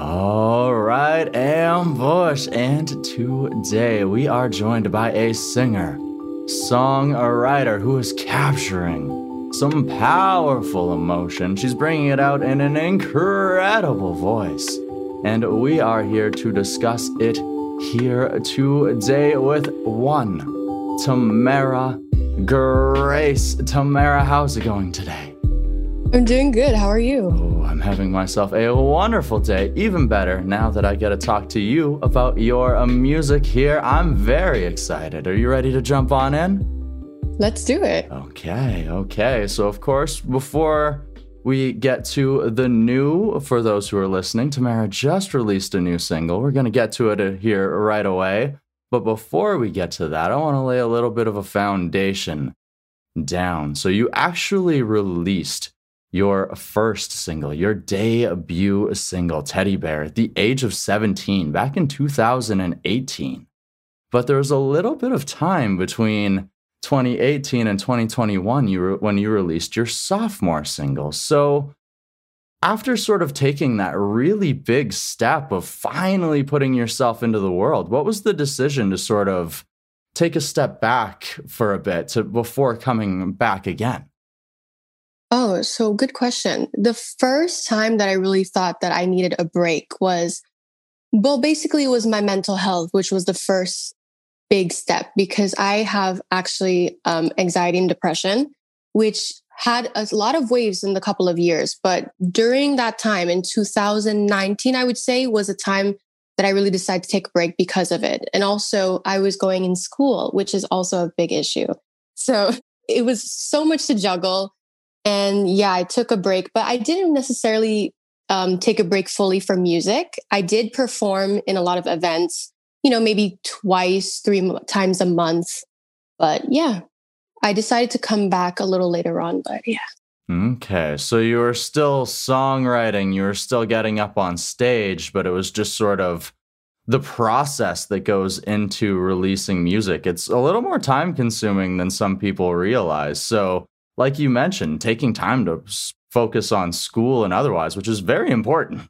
All right, Am Ambush. And today we are joined by a singer, songwriter who is capturing some powerful emotion. She's bringing it out in an incredible voice. And we are here to discuss it here today with one, Tamara Grace. Tamara, how's it going today? I'm doing good. How are you? Oh, I'm having myself a wonderful day. Even better now that I get to talk to you about your uh, music here. I'm very excited. Are you ready to jump on in? Let's do it. Okay, okay. So, of course, before we get to the new, for those who are listening, Tamara just released a new single. We're going to get to it uh, here right away. But before we get to that, I want to lay a little bit of a foundation down. So, you actually released your first single, your debut single, Teddy Bear, at the age of 17, back in 2018. But there was a little bit of time between 2018 and 2021 you re- when you released your sophomore single. So, after sort of taking that really big step of finally putting yourself into the world, what was the decision to sort of take a step back for a bit to, before coming back again? Oh, so good question. The first time that I really thought that I needed a break was, well, basically, it was my mental health, which was the first big step because I have actually um, anxiety and depression, which had a lot of waves in the couple of years. But during that time in 2019, I would say was a time that I really decided to take a break because of it. And also, I was going in school, which is also a big issue. So it was so much to juggle. And yeah, I took a break, but I didn't necessarily um, take a break fully from music. I did perform in a lot of events, you know, maybe twice, three times a month. But yeah, I decided to come back a little later on, but yeah. Okay, so you were still songwriting, you were still getting up on stage, but it was just sort of the process that goes into releasing music. It's a little more time consuming than some people realize. So, like you mentioned, taking time to focus on school and otherwise, which is very important.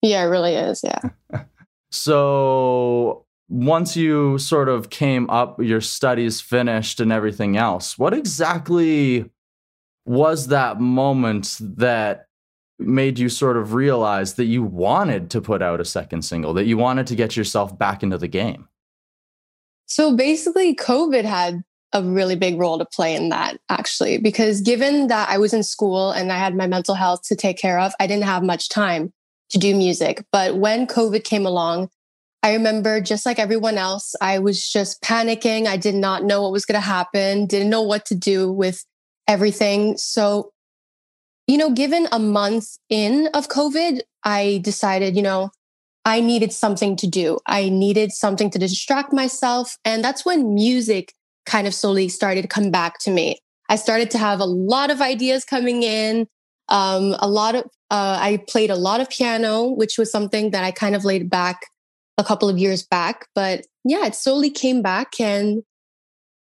Yeah, it really is. Yeah. so once you sort of came up, your studies finished and everything else, what exactly was that moment that made you sort of realize that you wanted to put out a second single, that you wanted to get yourself back into the game? So basically, COVID had a really big role to play in that actually because given that I was in school and I had my mental health to take care of, I didn't have much time to do music. But when COVID came along, I remember just like everyone else, I was just panicking. I did not know what was going to happen, didn't know what to do with everything. So, you know, given a month in of COVID, I decided, you know, I needed something to do. I needed something to distract myself. And that's when music kind of slowly started to come back to me. I started to have a lot of ideas coming in. Um, a lot of uh, I played a lot of piano, which was something that I kind of laid back a couple of years back. But yeah, it slowly came back and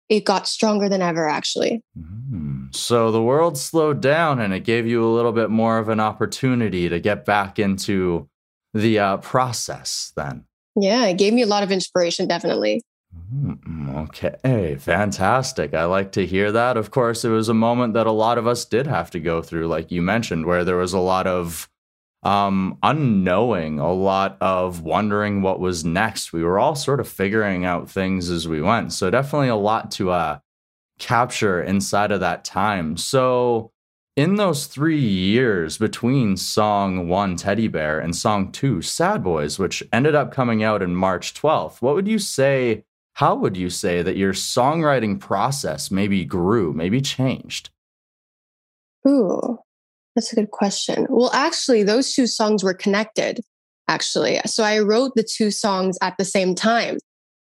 it got stronger than ever, actually. Mm. So the world slowed down and it gave you a little bit more of an opportunity to get back into the uh, process then. Yeah, it gave me a lot of inspiration, definitely. Mm, okay, fantastic. I like to hear that. Of course, it was a moment that a lot of us did have to go through, like you mentioned, where there was a lot of um, unknowing, a lot of wondering what was next. We were all sort of figuring out things as we went. So, definitely a lot to uh, capture inside of that time. So, in those three years between song one, Teddy Bear, and song two, Sad Boys, which ended up coming out in March 12th, what would you say? How would you say that your songwriting process maybe grew, maybe changed? Ooh, that's a good question. Well, actually, those two songs were connected, actually. So I wrote the two songs at the same time.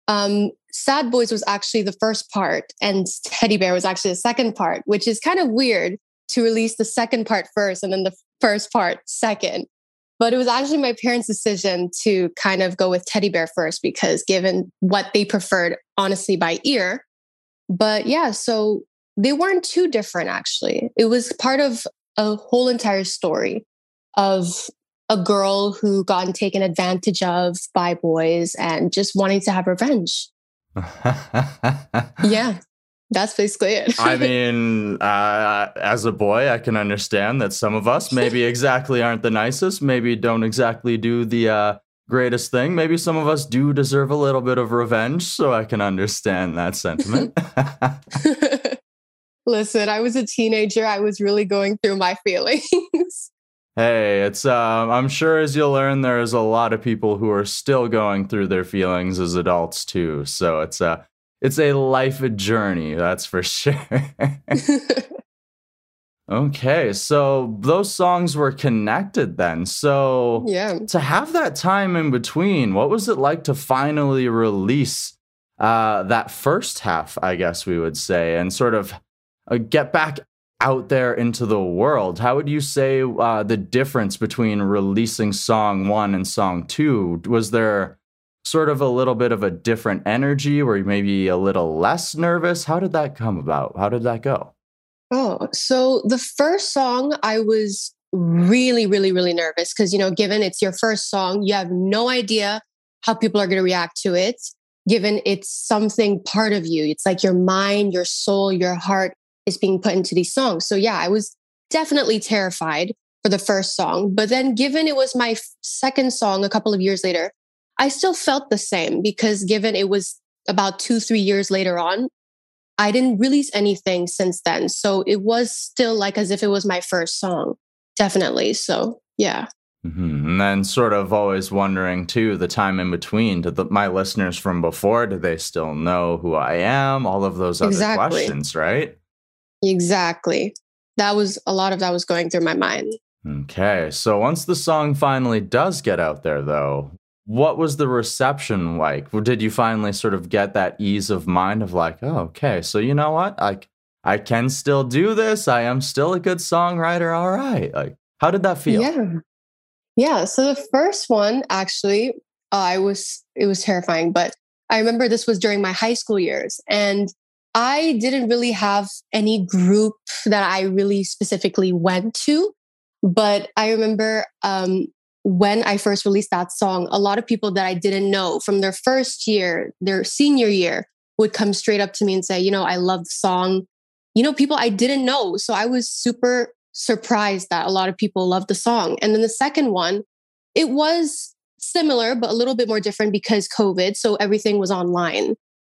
Um, Sad Boys was actually the first part, and Teddy Bear was actually the second part, which is kind of weird to release the second part first and then the first part second. But it was actually my parents' decision to kind of go with teddy bear first because given what they preferred, honestly, by ear. But yeah, so they weren't too different, actually. It was part of a whole entire story of a girl who gotten taken advantage of by boys and just wanting to have revenge. yeah, that's basically it. I mean, uh, as a boy, I can understand that some of us maybe exactly aren't the nicest, maybe don't exactly do the uh, greatest thing. Maybe some of us do deserve a little bit of revenge, so I can understand that sentiment. Listen, I was a teenager. I was really going through my feelings. Hey, it's um I'm sure as you'll learn there's a lot of people who are still going through their feelings as adults too. So it's a it's a life a journey, that's for sure. okay, so those songs were connected then. So yeah. to have that time in between, what was it like to finally release uh that first half, I guess we would say, and sort of uh, get back out there into the world. How would you say uh, the difference between releasing song one and song two? Was there sort of a little bit of a different energy where you maybe a little less nervous? How did that come about? How did that go? Oh, so the first song, I was really, really, really nervous because, you know, given it's your first song, you have no idea how people are going to react to it, given it's something part of you. It's like your mind, your soul, your heart is being put into these songs. So yeah, I was definitely terrified for the first song. But then given it was my second song a couple of years later, I still felt the same because given it was about two, three years later on, I didn't release anything since then. So it was still like as if it was my first song. Definitely. So yeah. Mm-hmm. And then, sort of always wondering too, the time in between. Did the, my listeners from before, do they still know who I am? All of those other exactly. questions, right? Exactly. That was a lot of that was going through my mind. Okay. So once the song finally does get out there, though, what was the reception like? Did you finally sort of get that ease of mind of like, oh, okay, so you know what? I, I can still do this. I am still a good songwriter. All right. Like, how did that feel? Yeah. Yeah. So the first one, actually, uh, I was, it was terrifying, but I remember this was during my high school years. And I didn't really have any group that I really specifically went to. But I remember um, when I first released that song, a lot of people that I didn't know from their first year, their senior year, would come straight up to me and say, you know, I love the song. You know, people I didn't know. So I was super surprised that a lot of people loved the song. And then the second one, it was similar, but a little bit more different because COVID. So everything was online.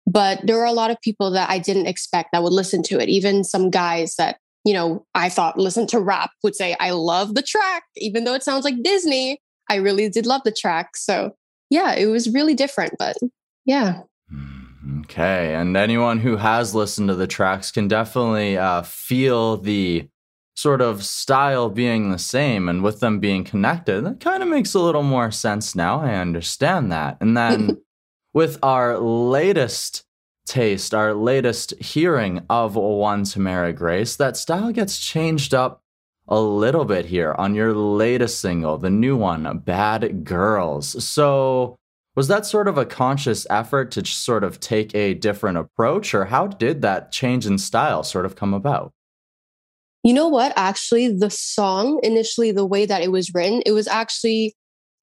But there were a lot of people that I didn't expect that would listen to it. Even some guys that, you know, I thought listen to rap would say, I love the track, even though it sounds like Disney. I really did love the track. So yeah, it was really different, but yeah. Mm, okay. And anyone who has listened to the tracks can definitely uh, feel the sort of style being the same and with them being connected. That kind of makes a little more sense now. I understand that. And then with our latest taste, our latest hearing of One Tamara Grace, that style gets changed up a little bit here on your latest single, the new one, Bad Girls. So, was that sort of a conscious effort to sort of take a different approach, or how did that change in style sort of come about? You know what? Actually, the song initially, the way that it was written, it was actually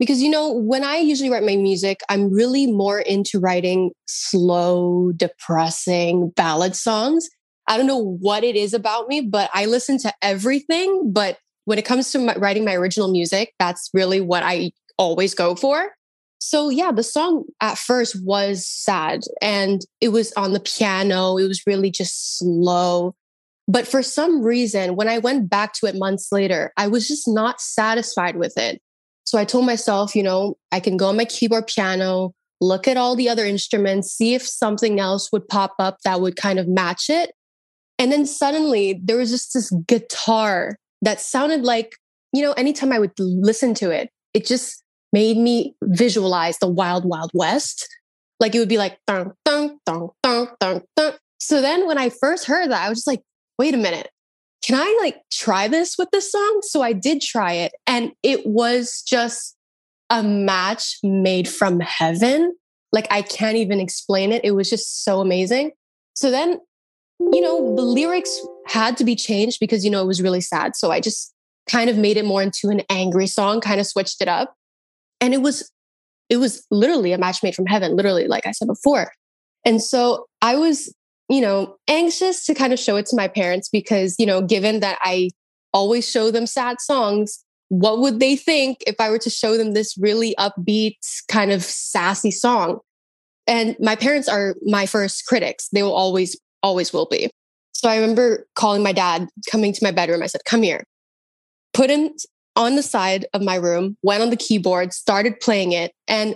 because you know when i usually write my music i'm really more into writing slow depressing ballad songs. I don't know what it is about me but i listen to everything. But when it comes to my, writing my original music that's really what i always go for. So yeah the song at first was sad and it was on the piano. It was really just slow. But for some reason when i went back to it months later i was just not satisfied with it so I told myself, you know, I can go on my keyboard piano, look at all the other instruments, see if something else would pop up that would kind of match it. And then suddenly there was just this guitar that sounded like, you know, anytime I would listen to it, it just made me visualize the wild, wild west. Like it would be like, dun, dun, dun, dun, dun. So then when I first heard that, I was just like, wait a minute can I like try this with this song? So I did try it and it was just a match made from heaven. Like I can't even explain it. It was just so amazing. So then, you know, the lyrics had to be changed because, you know, it was really sad. So I just kind of made it more into an angry song, kind of switched it up. And it was it was literally a match made from heaven, literally, like I said before. And so I was, you know, anxious to kind of show it to my parents because, you know, given that I always show them sad songs, what would they think if I were to show them this really upbeat, kind of sassy song? And my parents are my first critics. They will always, always will be. So I remember calling my dad, coming to my bedroom. I said, Come here. Put him on the side of my room, went on the keyboard, started playing it. And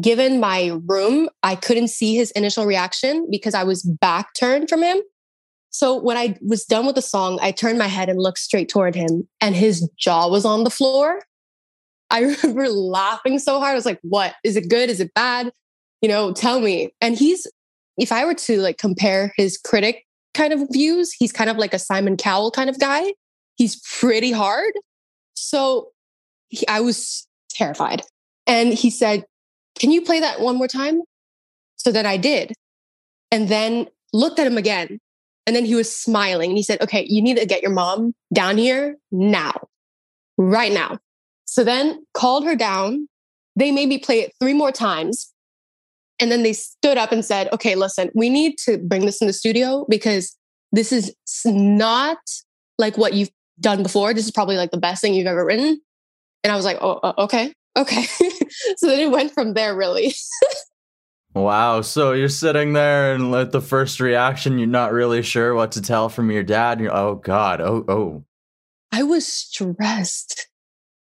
given my room, I couldn't see his initial reaction because I was back turned from him. So when I was done with the song, I turned my head and looked straight toward him, and his jaw was on the floor. I remember laughing so hard. I was like, What? Is it good? Is it bad? You know, tell me. And he's, if I were to like compare his critic kind of views, he's kind of like a Simon Cowell kind of guy. He's pretty hard. So he, I was terrified. And he said, Can you play that one more time? So then I did. And then looked at him again. And then he was smiling and he said, Okay, you need to get your mom down here now, right now. So then called her down. They made me play it three more times. And then they stood up and said, Okay, listen, we need to bring this in the studio because this is not like what you've done before. This is probably like the best thing you've ever written. And I was like, oh, uh, okay, okay. so then it went from there, really. wow. So you're sitting there and at the first reaction, you're not really sure what to tell from your dad. You're, oh, God. Oh, oh. I was stressed.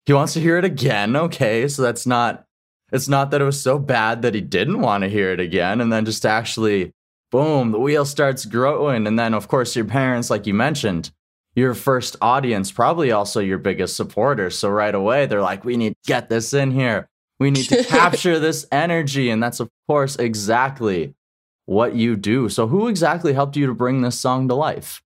He wants to hear it again. Okay. So that's not, it's not that it was so bad that he didn't want to hear it again. And then just actually, boom, the wheel starts growing. And then, of course, your parents, like you mentioned, your first audience, probably also your biggest supporter. So right away, they're like, we need to get this in here. We need to capture this energy. And that's, of course, exactly what you do. So, who exactly helped you to bring this song to life?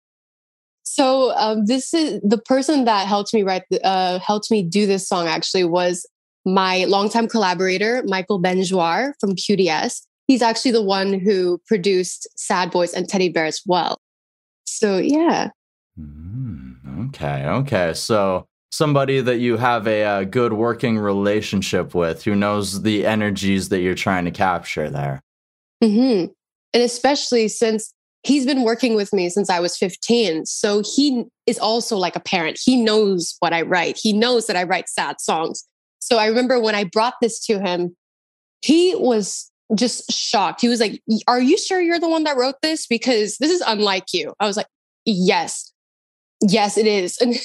So, um, this is the person that helped me write, uh, helped me do this song actually was my longtime collaborator, Michael Benjoir from QDS. He's actually the one who produced Sad Boys and Teddy Bear as well. So, yeah. Mm, okay, okay. So somebody that you have a, a, uh, good working relationship with who knows the energies that you're trying to capture there. Mm-hmm. And especially since he's been working with me since I was 15. So he is also like a parent. He knows what I write, he knows that I write sad songs. So I remember when I brought this to him, he was just shocked. He was like, Are you sure you're the one that wrote this? Because this is unlike you. I was like, Yes yes, it is. And,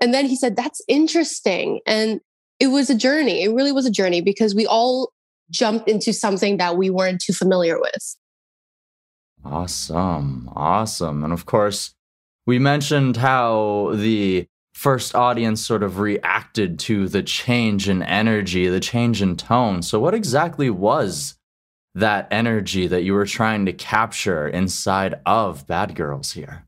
and then he said, that's interesting. And it was a journey. It really was a journey because we all jumped into something that we weren't too familiar with. Awesome. Awesome. And of course, we mentioned how the first audience sort of reacted to the change in energy, the change in tone. So, what exactly was that energy that you were trying to capture inside of Bad Girls here?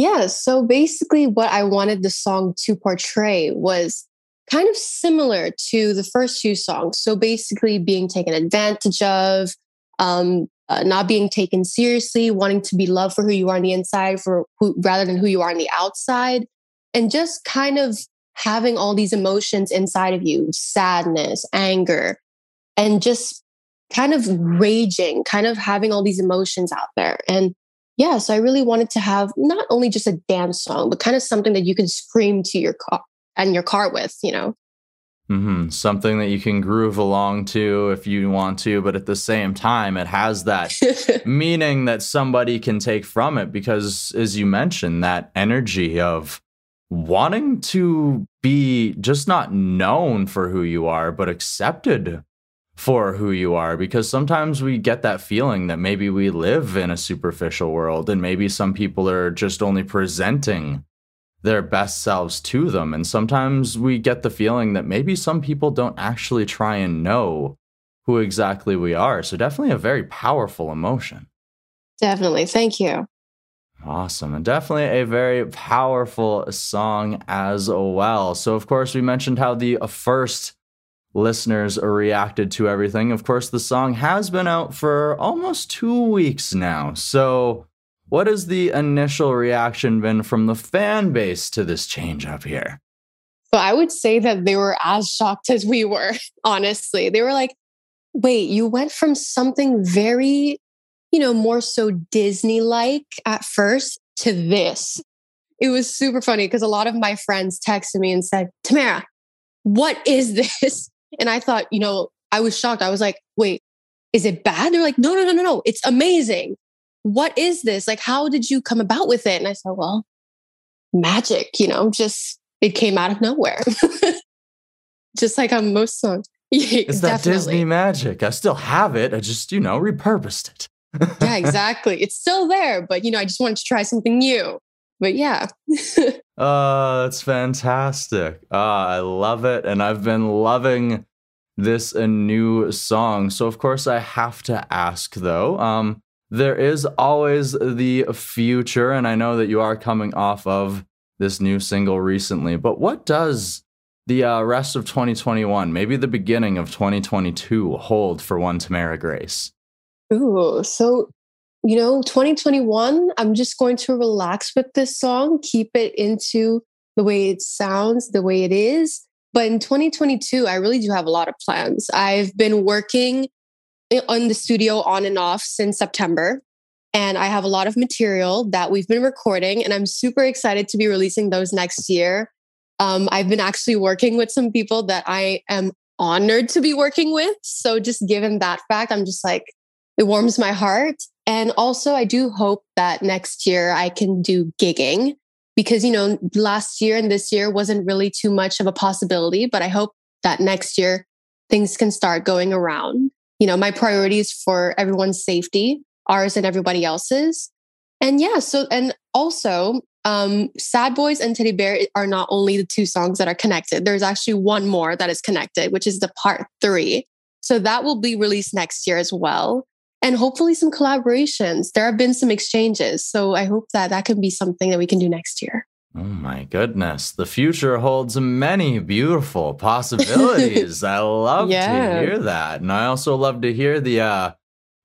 Yeah. So basically, what I wanted the song to portray was kind of similar to the first two songs. So basically, being taken advantage of, um, uh, not being taken seriously, wanting to be loved for who you are on the inside, for who, rather than who you are on the outside, and just kind of having all these emotions inside of you sadness, anger, and just kind of raging, kind of having all these emotions out there. And yeah, so I really wanted to have not only just a dance song, but kind of something that you can scream to your car and your car with, you know. Mm-hmm. Something that you can groove along to if you want to, but at the same time, it has that meaning that somebody can take from it because, as you mentioned, that energy of wanting to be just not known for who you are, but accepted for who you are because sometimes we get that feeling that maybe we live in a superficial world and maybe some people are just only presenting their best selves to them. And sometimes we get the feeling that maybe some people don't actually try and know who exactly we are. So definitely a very powerful emotion. Definitely. Thank you. Awesome. And definitely a very powerful song as well. So, of course, we mentioned how the first listeners reacted to everything. Of course, the song has been out for almost two weeks now. So, what has the initial reaction been from the fan base to this change up here? So I would say that they were as shocked as we were, honestly. They were like, wait, you went from something very, you know, more so Disney like at first to this. It was super funny because a lot of my friends texted me and said, Tamara, what is this? And I thought, you know, I was shocked. I was like, wait, is it bad? They're like, no, no, no, no, no. It's amazing what is this? Like, how did you come about with it? And I said, well, magic, you know, just it came out of nowhere. just like on most songs. it's that Disney magic. I still have it. I just, you know, repurposed it. yeah, exactly. It's still there, but you know, I just wanted to try something new. But yeah. Uh, that's fantastic. Uh, I love it. And I've been loving this a new song. So of course I have to ask though, um, there is always the future. And I know that you are coming off of this new single recently, but what does the uh, rest of 2021, maybe the beginning of 2022, hold for one Tamara Grace? Ooh, so you know, 2021, I'm just going to relax with this song, keep it into the way it sounds, the way it is. But in 2022, I really do have a lot of plans. I've been working on the studio on and off since September. And I have a lot of material that we've been recording, and I'm super excited to be releasing those next year. Um, I've been actually working with some people that I am honored to be working with. So, just given that fact, I'm just like, it warms my heart. And also, I do hope that next year I can do gigging because, you know, last year and this year wasn't really too much of a possibility, but I hope that next year things can start going around you know, my priorities for everyone's safety, ours and everybody else's. And yeah, so, and also, um, Sad Boys and Teddy Bear are not only the two songs that are connected, there's actually one more that is connected, which is the part three. So that will be released next year as well. And hopefully some collaborations. There have been some exchanges. So I hope that that can be something that we can do next year. Oh my goodness. The future holds many beautiful possibilities. I love yeah. to hear that. And I also love to hear the uh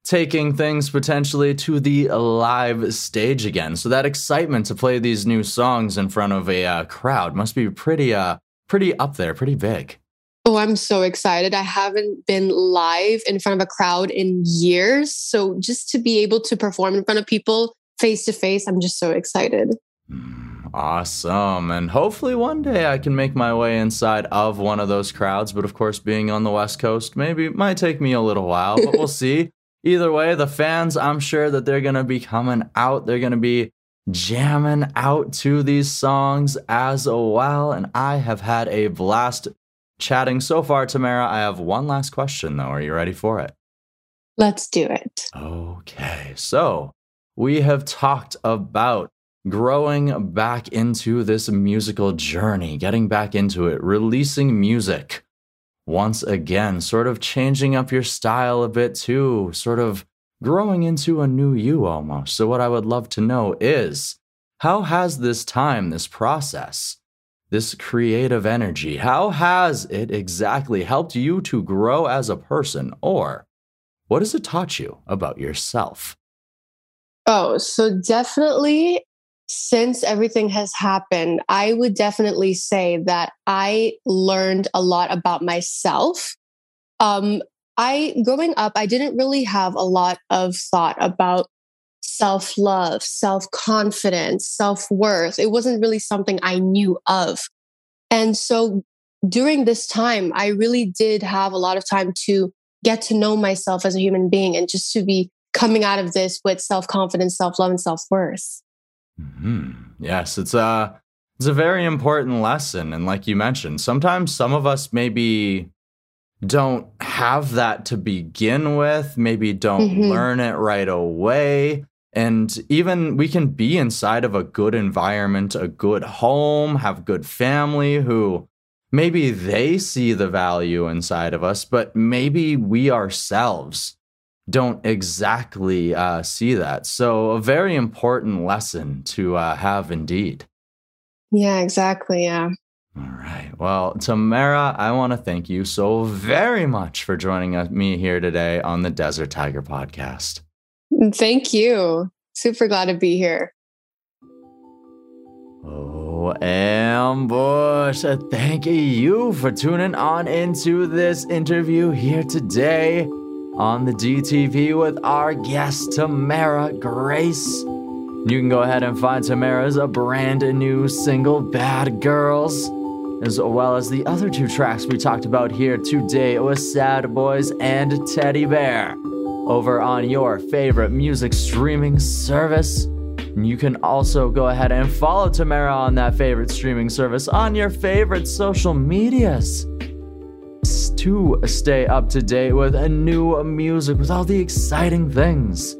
taking things potentially to the live stage again. So that excitement to play these new songs in front of a uh, crowd must be pretty uh pretty up there, pretty big. Oh, I'm so excited. I haven't been live in front of a crowd in years. So just to be able to perform in front of people face to face, I'm just so excited. Mm. Awesome. And hopefully one day I can make my way inside of one of those crowds. But of course, being on the West Coast, maybe it might take me a little while, but we'll see. Either way, the fans, I'm sure that they're going to be coming out. They're going to be jamming out to these songs as well. And I have had a blast chatting so far, Tamara. I have one last question, though. Are you ready for it? Let's do it. Okay. So we have talked about growing back into this musical journey, getting back into it, releasing music once again, sort of changing up your style a bit too, sort of growing into a new you almost. So, what I would love to know is how has this time, this process, this creative energy, how has it exactly helped you to grow as a person? Or what has it taught you about yourself? Oh, so definitely since everything has happened, I would definitely say that I learned a lot about myself. Um, I, growing up, I didn't really have a lot of thought about self love, self confidence, self worth. It wasn't really something I knew of. And so during this time, I really did have a lot of time to get to know myself as a human being and just to be coming out of this with self confidence, self love, and self worth. Mm-hmm. Yes, it's a it's a very important lesson, and like you mentioned, sometimes some of us maybe don't have that to begin with. Maybe don't mm-hmm. learn it right away. And even we can be inside of a good environment, a good home, have good family who maybe they see the value inside of us, but maybe we ourselves don't exactly uh, see that. So, a very important lesson to uh, have indeed. Yeah, exactly. Yeah. All right. Well, Tamara, I want to thank you so very much for joining me here today on the Desert Tiger podcast. Thank you. super glad to be here. Oh, Ambush, thank you for tuning on into this interview here today on the DTP with our guest, Tamara Grace. You can go ahead and find Tamara's a brand new single, Bad Girls, as well as the other two tracks we talked about here today with Sad Boys and Teddy Bear over on your favorite music streaming service. And you can also go ahead and follow Tamara on that favorite streaming service on your favorite social medias to stay up to date with new music with all the exciting things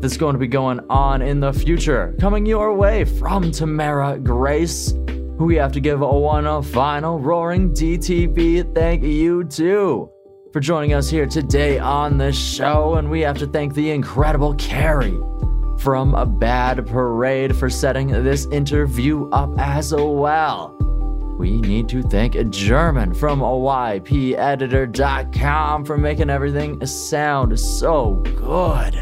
that's going to be going on in the future. Coming your way from Tamara Grace, who we have to give a one final roaring DTP thank you to for joining us here today on the show. And we have to thank the incredible Carrie from a bad parade for setting this interview up as well. We need to thank German from YPEditor.com for making everything sound so good.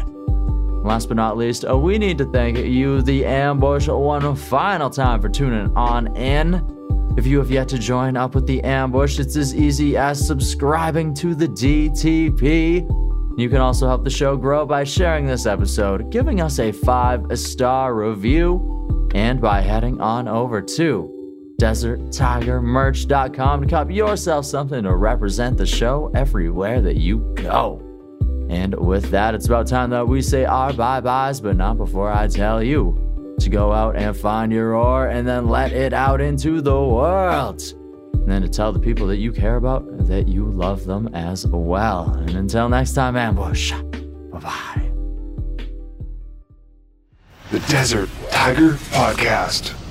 Last but not least, uh, we need to thank you, the ambush, one final time for tuning on in. If you have yet to join up with the ambush, it's as easy as subscribing to the DTP. You can also help the show grow by sharing this episode, giving us a five star review, and by heading on over to DesertTigerMerch.com to cop yourself something to represent the show everywhere that you go. And with that, it's about time that we say our bye byes, but not before I tell you to go out and find your roar and then let it out into the world and then to tell the people that you care about that you love them as well. And until next time, Ambush, bye bye. The Desert Tiger Podcast.